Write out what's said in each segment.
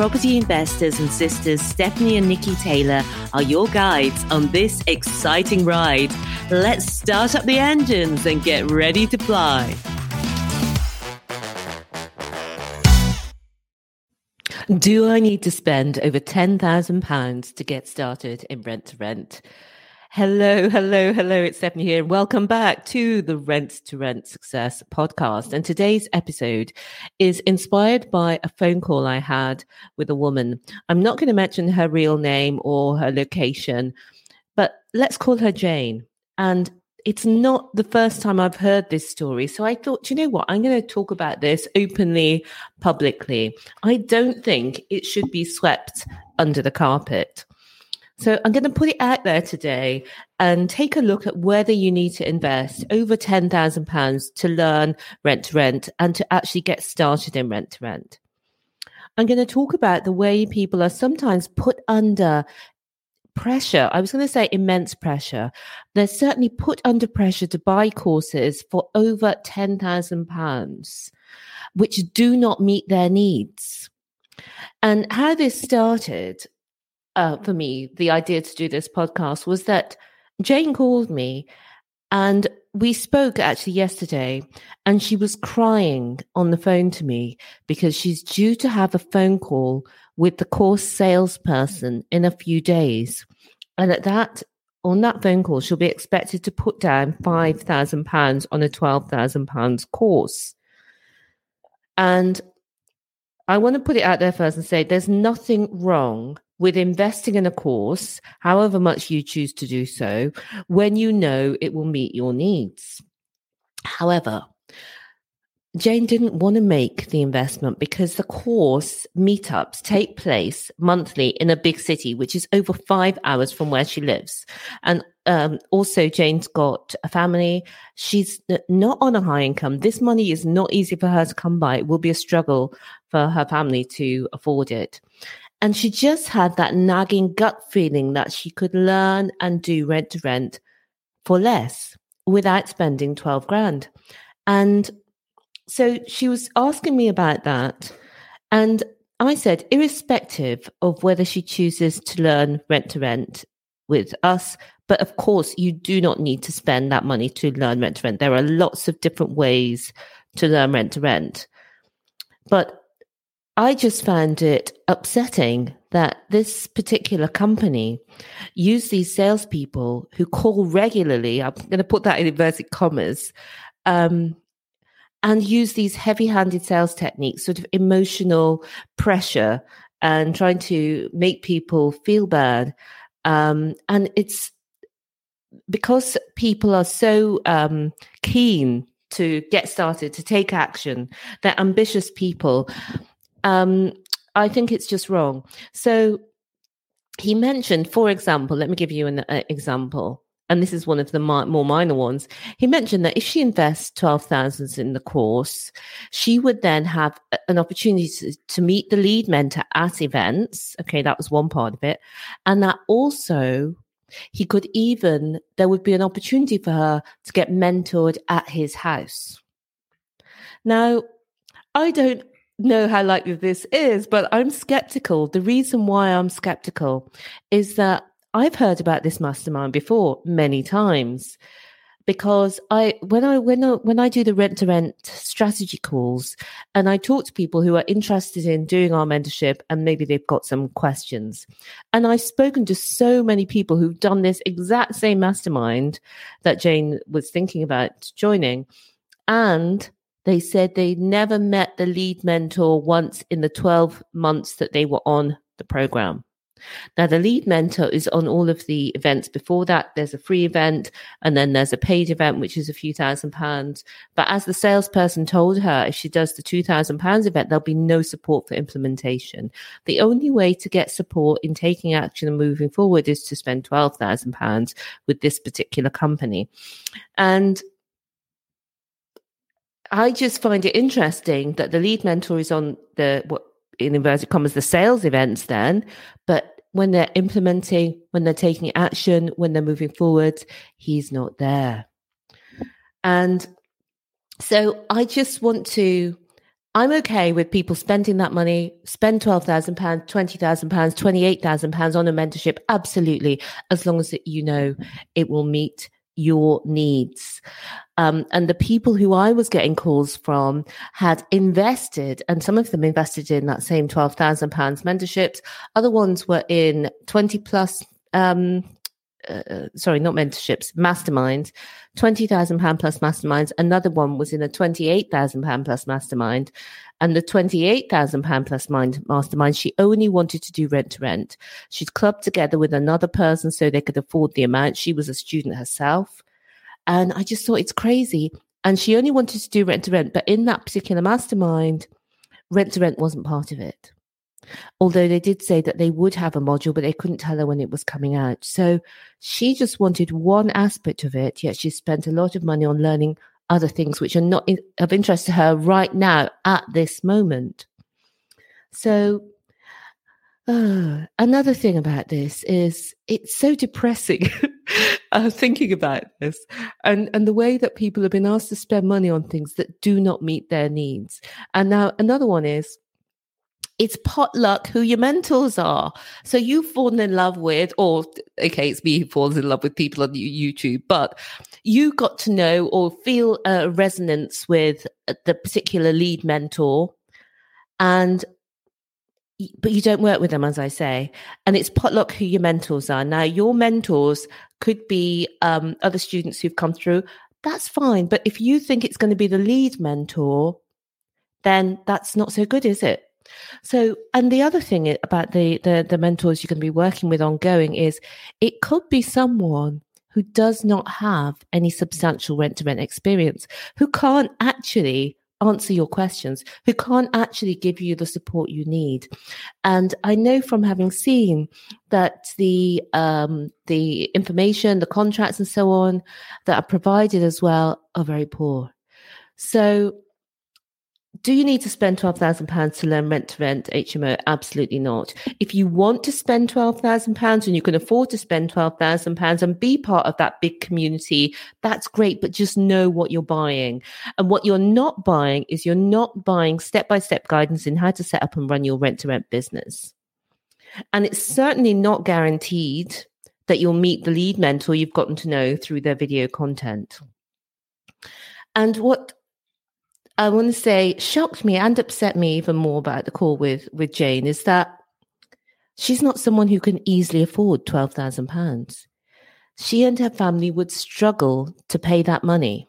Property investors and sisters Stephanie and Nikki Taylor are your guides on this exciting ride. Let's start up the engines and get ready to fly. Do I need to spend over £10,000 to get started in rent to rent? Hello, hello, hello. It's Stephanie here. Welcome back to the Rent to Rent Success podcast. And today's episode is inspired by a phone call I had with a woman. I'm not going to mention her real name or her location, but let's call her Jane. And it's not the first time I've heard this story. So I thought, you know what? I'm going to talk about this openly, publicly. I don't think it should be swept under the carpet. So I'm going to put it out there today and take a look at whether you need to invest over £10,000 to learn rent to rent and to actually get started in rent to rent. I'm going to talk about the way people are sometimes put under pressure. I was going to say immense pressure. They're certainly put under pressure to buy courses for over £10,000, which do not meet their needs. And how this started uh, for me, the idea to do this podcast was that Jane called me and we spoke actually yesterday, and she was crying on the phone to me because she's due to have a phone call with the course salesperson in a few days. And at that, on that phone call, she'll be expected to put down £5,000 on a £12,000 course. And I want to put it out there first and say there's nothing wrong with investing in a course, however much you choose to do so, when you know it will meet your needs. However, Jane didn't want to make the investment because the course meetups take place monthly in a big city, which is over five hours from where she lives. And um, also, Jane's got a family. She's not on a high income. This money is not easy for her to come by. It will be a struggle for her family to afford it. And she just had that nagging gut feeling that she could learn and do rent to rent for less without spending 12 grand. And so she was asking me about that. And I said, irrespective of whether she chooses to learn rent to rent with us, but of course, you do not need to spend that money to learn rent to rent. There are lots of different ways to learn rent to rent. But I just found it upsetting that this particular company used these salespeople who call regularly, I'm going to put that in inverted commas, um, and use these heavy handed sales techniques, sort of emotional pressure and trying to make people feel bad. Um, and it's because people are so um, keen to get started, to take action, they're ambitious people um, I think it's just wrong. So he mentioned, for example, let me give you an uh, example. And this is one of the mi- more minor ones. He mentioned that if she invests 12,000 in the course, she would then have an opportunity to, to meet the lead mentor at events. Okay, that was one part of it. And that also he could even, there would be an opportunity for her to get mentored at his house. Now, I don't know how likely this is, but I'm skeptical. The reason why I'm skeptical is that I've heard about this mastermind before many times because I when I when I, when I do the rent to rent strategy calls and I talk to people who are interested in doing our mentorship and maybe they've got some questions and I've spoken to so many people who've done this exact same mastermind that Jane was thinking about joining and they said they never met the lead mentor once in the 12 months that they were on the program. Now, the lead mentor is on all of the events before that. There's a free event and then there's a paid event, which is a few thousand pounds. But as the salesperson told her, if she does the two thousand pounds event, there'll be no support for implementation. The only way to get support in taking action and moving forward is to spend twelve thousand pounds with this particular company. And I just find it interesting that the lead mentor is on the what in inverted commas the sales events then, but when they're implementing, when they're taking action, when they're moving forward, he's not there. And so I just want to I'm okay with people spending that money, spend £12,000, £20,000, £28,000 on a mentorship. Absolutely. As long as you know it will meet your needs. Um, and the people who I was getting calls from had invested, and some of them invested in that same £12,000 mentorships. Other ones were in 20 plus, um, uh, sorry, not mentorships, masterminds, £20,000 plus masterminds. Another one was in a £28,000 plus mastermind. And the £28,000 plus mind, mastermind, she only wanted to do rent to rent. She'd clubbed together with another person so they could afford the amount. She was a student herself. And I just thought it's crazy. And she only wanted to do rent to rent. But in that particular mastermind, rent to rent wasn't part of it. Although they did say that they would have a module, but they couldn't tell her when it was coming out. So she just wanted one aspect of it, yet she spent a lot of money on learning other things which are not in, of interest to her right now at this moment. So, uh, another thing about this is it's so depressing uh, thinking about this and, and the way that people have been asked to spend money on things that do not meet their needs. And now another one is it's potluck who your mentors are. So you've fallen in love with, or okay, it's me who falls in love with people on YouTube, but you got to know or feel a resonance with uh, the particular lead mentor and but you don't work with them, as I say. And it's potluck who your mentors are. Now, your mentors could be um, other students who've come through. That's fine. But if you think it's going to be the lead mentor, then that's not so good, is it? So, and the other thing about the, the, the mentors you're going to be working with ongoing is it could be someone who does not have any substantial rent to rent experience, who can't actually answer your questions, who can't actually give you the support you need. And I know from having seen that the um, the information, the contracts, and so on that are provided as well are very poor. So do you need to spend £12,000 to learn rent to rent HMO? Absolutely not. If you want to spend £12,000 and you can afford to spend £12,000 and be part of that big community, that's great, but just know what you're buying. And what you're not buying is you're not buying step by step guidance in how to set up and run your rent to rent business. And it's certainly not guaranteed that you'll meet the lead mentor you've gotten to know through their video content. And what I want to say shocked me and upset me even more about the call with with Jane is that she's not someone who can easily afford twelve thousand pounds. She and her family would struggle to pay that money.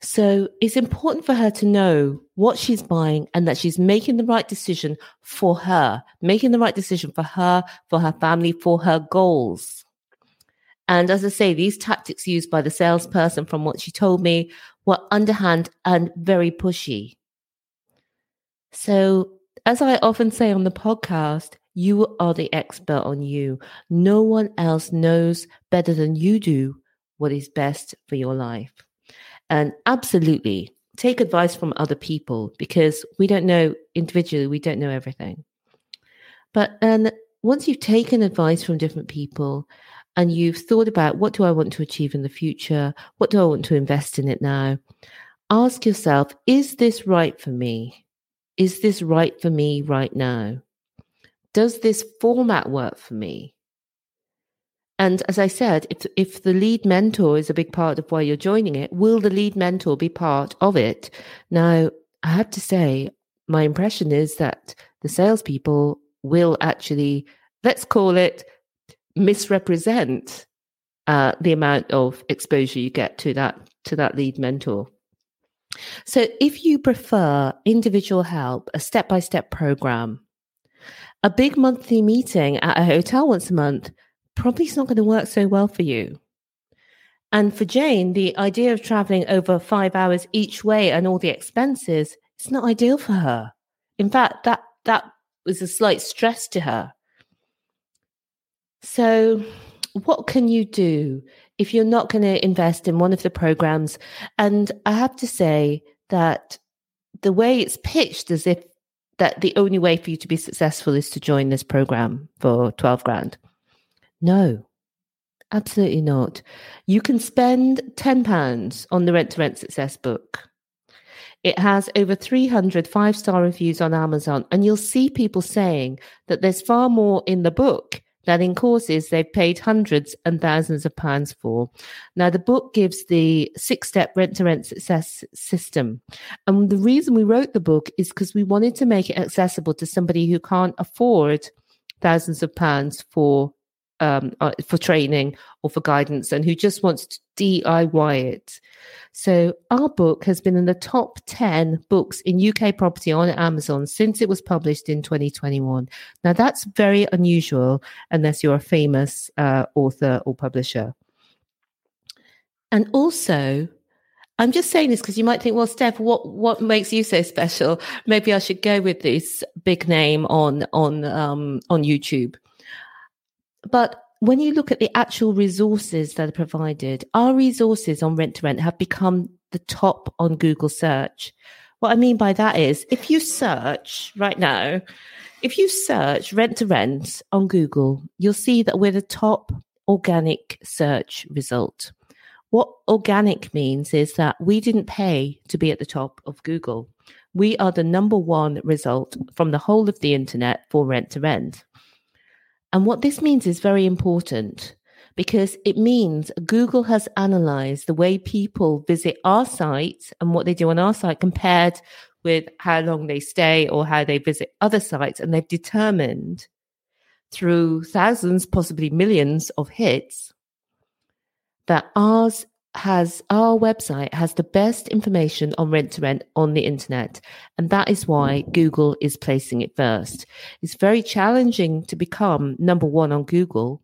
So it's important for her to know what she's buying and that she's making the right decision for her, making the right decision for her, for her family, for her goals. And as I say, these tactics used by the salesperson, from what she told me, were underhand and very pushy. So, as I often say on the podcast, you are the expert on you. No one else knows better than you do what is best for your life. And absolutely take advice from other people because we don't know individually, we don't know everything. But and once you've taken advice from different people, and you've thought about what do I want to achieve in the future? What do I want to invest in it now? Ask yourself, is this right for me? Is this right for me right now? Does this format work for me? And as I said, if, if the lead mentor is a big part of why you're joining it, will the lead mentor be part of it? Now, I have to say, my impression is that the salespeople will actually, let's call it, misrepresent uh, the amount of exposure you get to that to that lead mentor. So if you prefer individual help, a step-by-step program, A big monthly meeting at a hotel once a month probably is not going to work so well for you. And for Jane, the idea of traveling over five hours each way and all the expenses, it's not ideal for her. In fact, that that was a slight stress to her. So, what can you do if you're not going to invest in one of the programs? And I have to say that the way it's pitched as if that the only way for you to be successful is to join this program for 12 grand. No, absolutely not. You can spend £10 on the Rent to Rent Success book. It has over 300 five star reviews on Amazon, and you'll see people saying that there's far more in the book than in courses they've paid hundreds and thousands of pounds for. Now, the book gives the six step rent to rent success system. And the reason we wrote the book is because we wanted to make it accessible to somebody who can't afford thousands of pounds for um, uh, for training or for guidance and who just wants to DIY it. So, our book has been in the top 10 books in UK property on Amazon since it was published in 2021. Now, that's very unusual unless you're a famous uh, author or publisher. And also, I'm just saying this because you might think, well, Steph, what what makes you so special? Maybe I should go with this big name on on um, on YouTube. But when you look at the actual resources that are provided, our resources on rent to rent have become the top on Google search. What I mean by that is if you search right now, if you search rent to rent on Google, you'll see that we're the top organic search result. What organic means is that we didn't pay to be at the top of Google. We are the number one result from the whole of the internet for rent to rent. And what this means is very important because it means Google has analyzed the way people visit our site and what they do on our site compared with how long they stay or how they visit other sites. And they've determined through thousands, possibly millions of hits, that ours has our website has the best information on rent to rent on the internet and that is why google is placing it first it's very challenging to become number one on google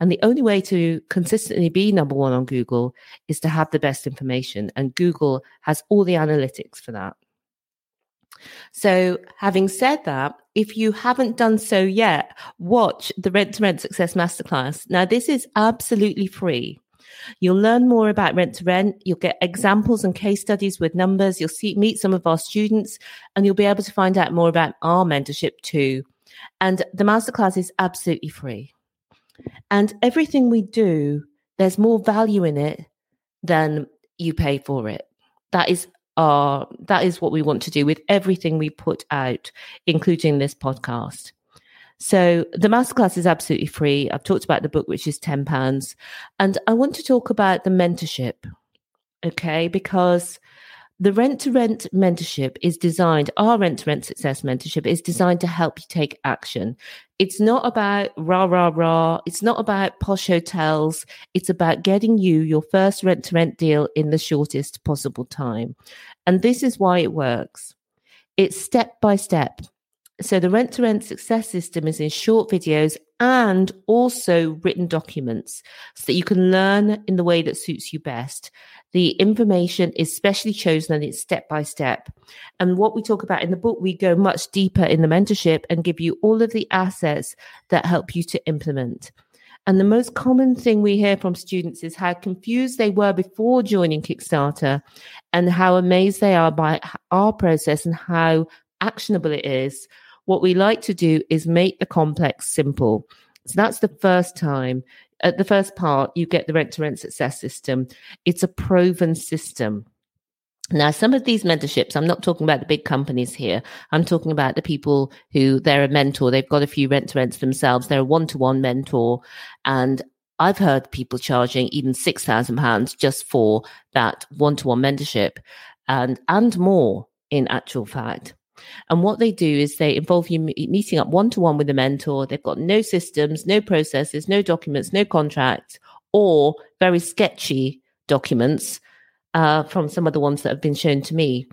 and the only way to consistently be number one on google is to have the best information and google has all the analytics for that so, having said that, if you haven't done so yet, watch the Rent to Rent Success Masterclass. Now, this is absolutely free. You'll learn more about rent to rent. You'll get examples and case studies with numbers. You'll see, meet some of our students and you'll be able to find out more about our mentorship too. And the masterclass is absolutely free. And everything we do, there's more value in it than you pay for it. That is our that is what we want to do with everything we put out, including this podcast. So the masterclass is absolutely free. I've talked about the book, which is £10. And I want to talk about the mentorship, okay? Because the rent to rent mentorship is designed, our rent to rent success mentorship is designed to help you take action. It's not about rah, rah, rah. It's not about posh hotels. It's about getting you your first rent to rent deal in the shortest possible time. And this is why it works. It's step by step. So the rent to rent success system is in short videos and also written documents so that you can learn in the way that suits you best. The information is specially chosen and it's step by step. And what we talk about in the book, we go much deeper in the mentorship and give you all of the assets that help you to implement. And the most common thing we hear from students is how confused they were before joining Kickstarter and how amazed they are by our process and how actionable it is what we like to do is make the complex simple. So that's the first time. At the first part, you get the rent to rent success system. It's a proven system. Now, some of these mentorships, I'm not talking about the big companies here. I'm talking about the people who they're a mentor. They've got a few rent to rents themselves. They're a one to one mentor. And I've heard people charging even £6,000 just for that one to one mentorship and, and more in actual fact. And what they do is they involve you meeting up one to one with a mentor. They've got no systems, no processes, no documents, no contracts, or very sketchy documents uh, from some of the ones that have been shown to me.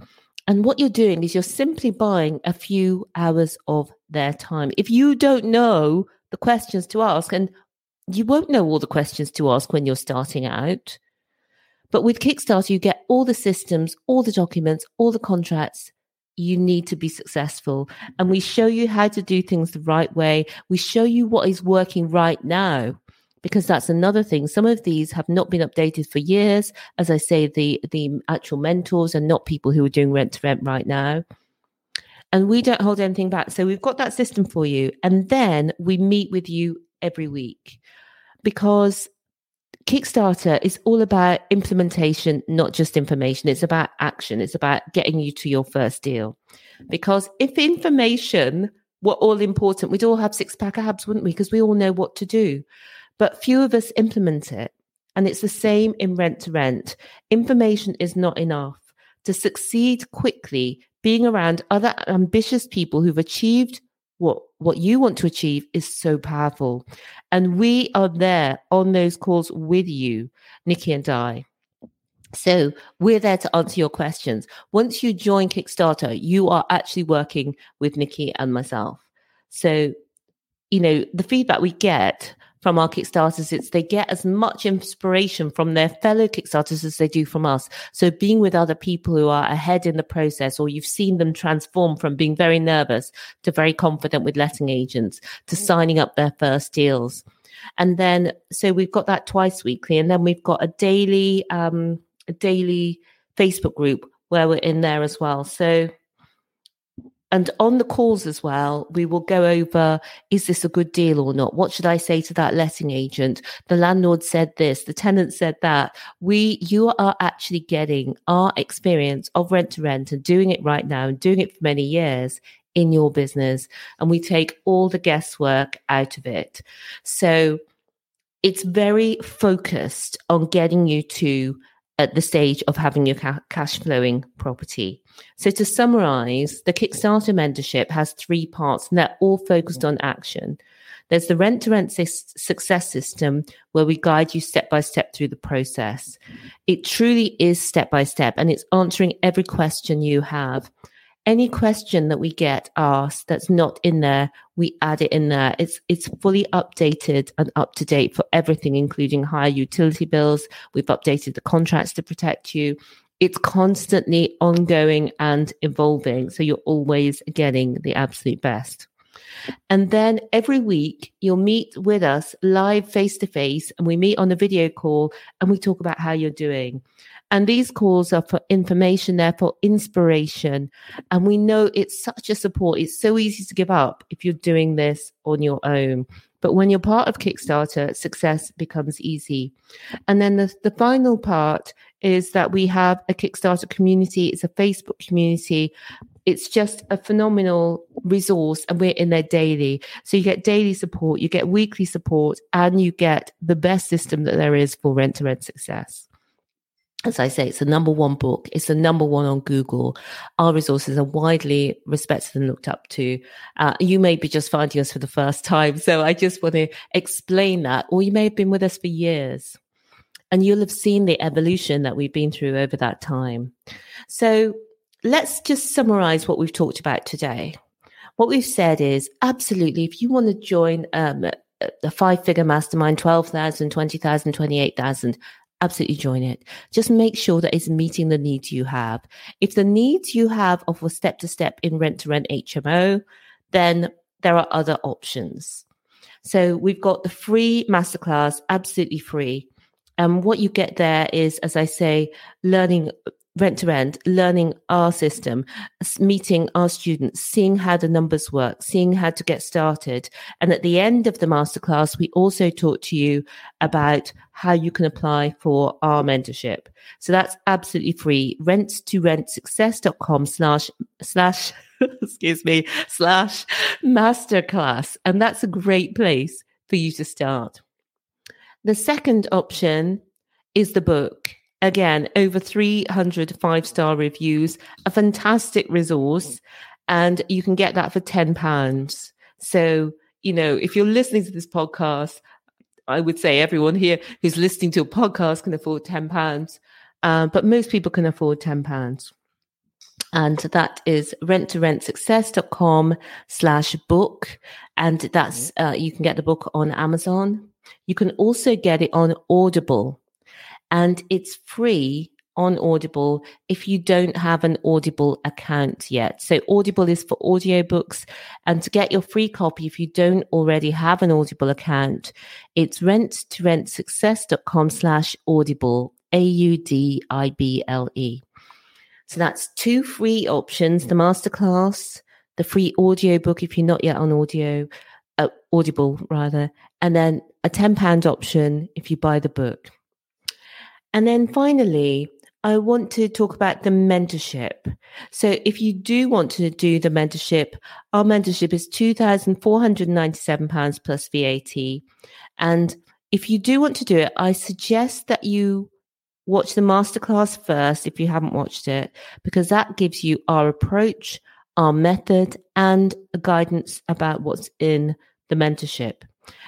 And what you're doing is you're simply buying a few hours of their time. If you don't know the questions to ask, and you won't know all the questions to ask when you're starting out, but with Kickstarter, you get all the systems, all the documents, all the contracts you need to be successful. And we show you how to do things the right way. We show you what is working right now because that's another thing. Some of these have not been updated for years. As I say, the the actual mentors are not people who are doing rent to rent right now. And we don't hold anything back. So we've got that system for you. And then we meet with you every week because Kickstarter is all about implementation, not just information. It's about action. It's about getting you to your first deal. Because if information were all important, we'd all have six pack abs, wouldn't we? Because we all know what to do. But few of us implement it. And it's the same in rent to rent. Information is not enough. To succeed quickly, being around other ambitious people who've achieved what what you want to achieve is so powerful. And we are there on those calls with you nikki and i. So we're there to answer your questions. Once you join kickstarter you are actually working with nikki and myself. So you know the feedback we get from our Kickstarters, it's they get as much inspiration from their fellow Kickstarters as they do from us. So being with other people who are ahead in the process, or you've seen them transform from being very nervous to very confident with letting agents to mm. signing up their first deals. And then, so we've got that twice weekly, and then we've got a daily, um, a daily Facebook group where we're in there as well. So and on the calls as well, we will go over is this a good deal or not? What should I say to that letting agent? The landlord said this, the tenant said that. We, you are actually getting our experience of rent to rent and doing it right now and doing it for many years in your business. And we take all the guesswork out of it. So it's very focused on getting you to at the stage of having your ca- cash flowing property. So, to summarize, the Kickstarter mentorship has three parts and they're all focused on action. There's the rent to rent success system where we guide you step by step through the process. It truly is step by step and it's answering every question you have any question that we get asked that's not in there, we add it in there. It's it's fully updated and up to date for everything, including higher utility bills. We've updated the contracts to protect you. It's constantly ongoing and evolving. So you're always getting the absolute best. And then every week you'll meet with us live face to face and we meet on a video call and we talk about how you're doing. And these calls are for information, they're for inspiration. And we know it's such a support. It's so easy to give up if you're doing this on your own. But when you're part of Kickstarter, success becomes easy. And then the, the final part is that we have a Kickstarter community. It's a Facebook community. It's just a phenomenal resource, and we're in there daily. So you get daily support, you get weekly support, and you get the best system that there is for rent to rent success as I say, it's the number one book. It's the number one on Google. Our resources are widely respected and looked up to. Uh, you may be just finding us for the first time. So I just want to explain that. Or you may have been with us for years and you'll have seen the evolution that we've been through over that time. So let's just summarize what we've talked about today. What we've said is absolutely, if you want to join um, a five figure mastermind, 12,000, 20,000, 28,000, absolutely join it. Just make sure that it's meeting the needs you have. If the needs you have are for step to step in rent to rent HMO, then there are other options. So we've got the free masterclass, absolutely free. And what you get there is, as I say, learning rent to rent, learning our system, meeting our students, seeing how the numbers work, seeing how to get started. And at the end of the masterclass, we also talk to you about how you can apply for our mentorship. So that's absolutely free. Rent to rent success.com slash slash excuse me slash masterclass. And that's a great place for you to start. The second option is the book. Again, over 300 five star reviews, a fantastic resource, and you can get that for £10. So, you know, if you're listening to this podcast, I would say everyone here who's listening to a podcast can afford £10, uh, but most people can afford £10. and that is rent2rentsuccess.com slash book and that's mm-hmm. uh, you can get the book on amazon you can also get it on audible and it's free on Audible if you don't have an Audible account yet. So Audible is for audiobooks and to get your free copy if you don't already have an Audible account, it's rent to rentsuccess.com slash audible, A-U-D-I-B-L-E. So that's two free options, the masterclass, the free audiobook if you're not yet on audio, uh, Audible rather, and then a £10 option if you buy the book. And then finally, I want to talk about the mentorship. So if you do want to do the mentorship, our mentorship is £2,497 plus VAT. And if you do want to do it, I suggest that you watch the masterclass first if you haven't watched it, because that gives you our approach, our method, and guidance about what's in the mentorship.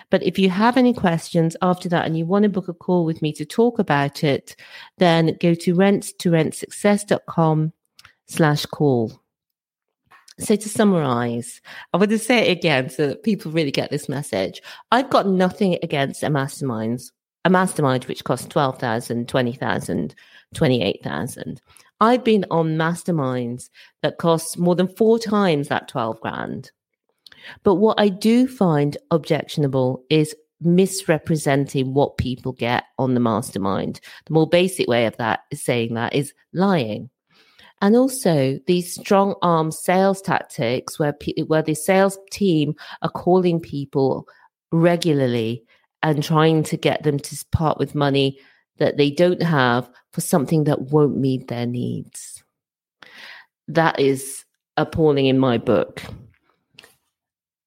But if you have any questions after that and you want to book a call with me to talk about it, then go to rent slash call. So to summarize, I want to say it again so that people really get this message. I've got nothing against a masterminds, a mastermind which costs 12,000, 20,000, 28,000. I've been on masterminds that cost more than four times that 12 grand. But what I do find objectionable is misrepresenting what people get on the mastermind. The more basic way of that is saying that is lying. And also these strong arm sales tactics where, where the sales team are calling people regularly and trying to get them to part with money that they don't have for something that won't meet their needs. That is appalling in my book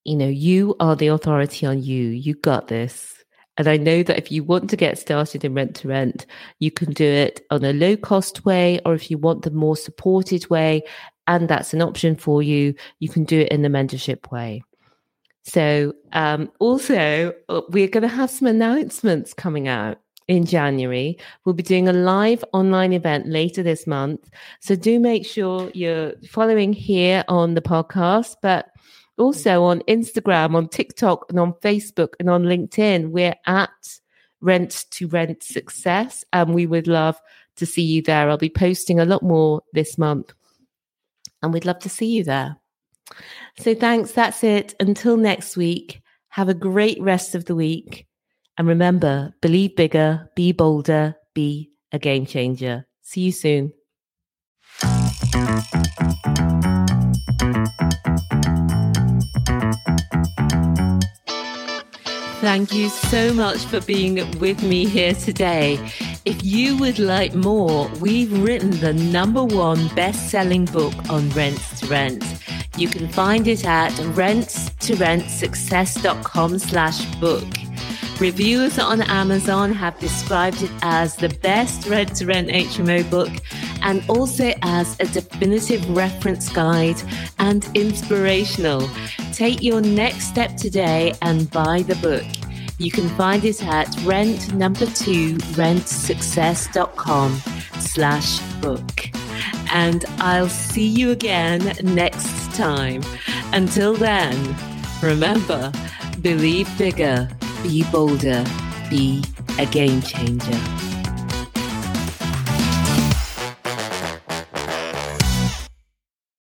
you know, you are the authority on you. You got this. And I know that if you want to get started in rent to rent, you can do it on a low cost way, or if you want the more supported way, and that's an option for you, you can do it in the mentorship way. So, um, also, uh, we're going to have some announcements coming out in January. We'll be doing a live online event later this month. So, do make sure you're following here on the podcast, but also on Instagram, on TikTok, and on Facebook and on LinkedIn, we're at Rent to Rent Success, and we would love to see you there. I'll be posting a lot more this month, and we'd love to see you there. So thanks. That's it. Until next week, have a great rest of the week. And remember, believe bigger, be bolder, be a game changer. See you soon. Thank you so much for being with me here today. If you would like more, we've written the number one best selling book on rents to rent. You can find it at rentstorentsuccess.com slash book. Reviewers on Amazon have described it as the best rent to rent HMO book and also as a definitive reference guide and inspirational. Take your next step today and buy the book. You can find it at rent number two rentsuccess.com slash book. And I'll see you again next time. Until then, remember, believe bigger be bolder, be a game changer.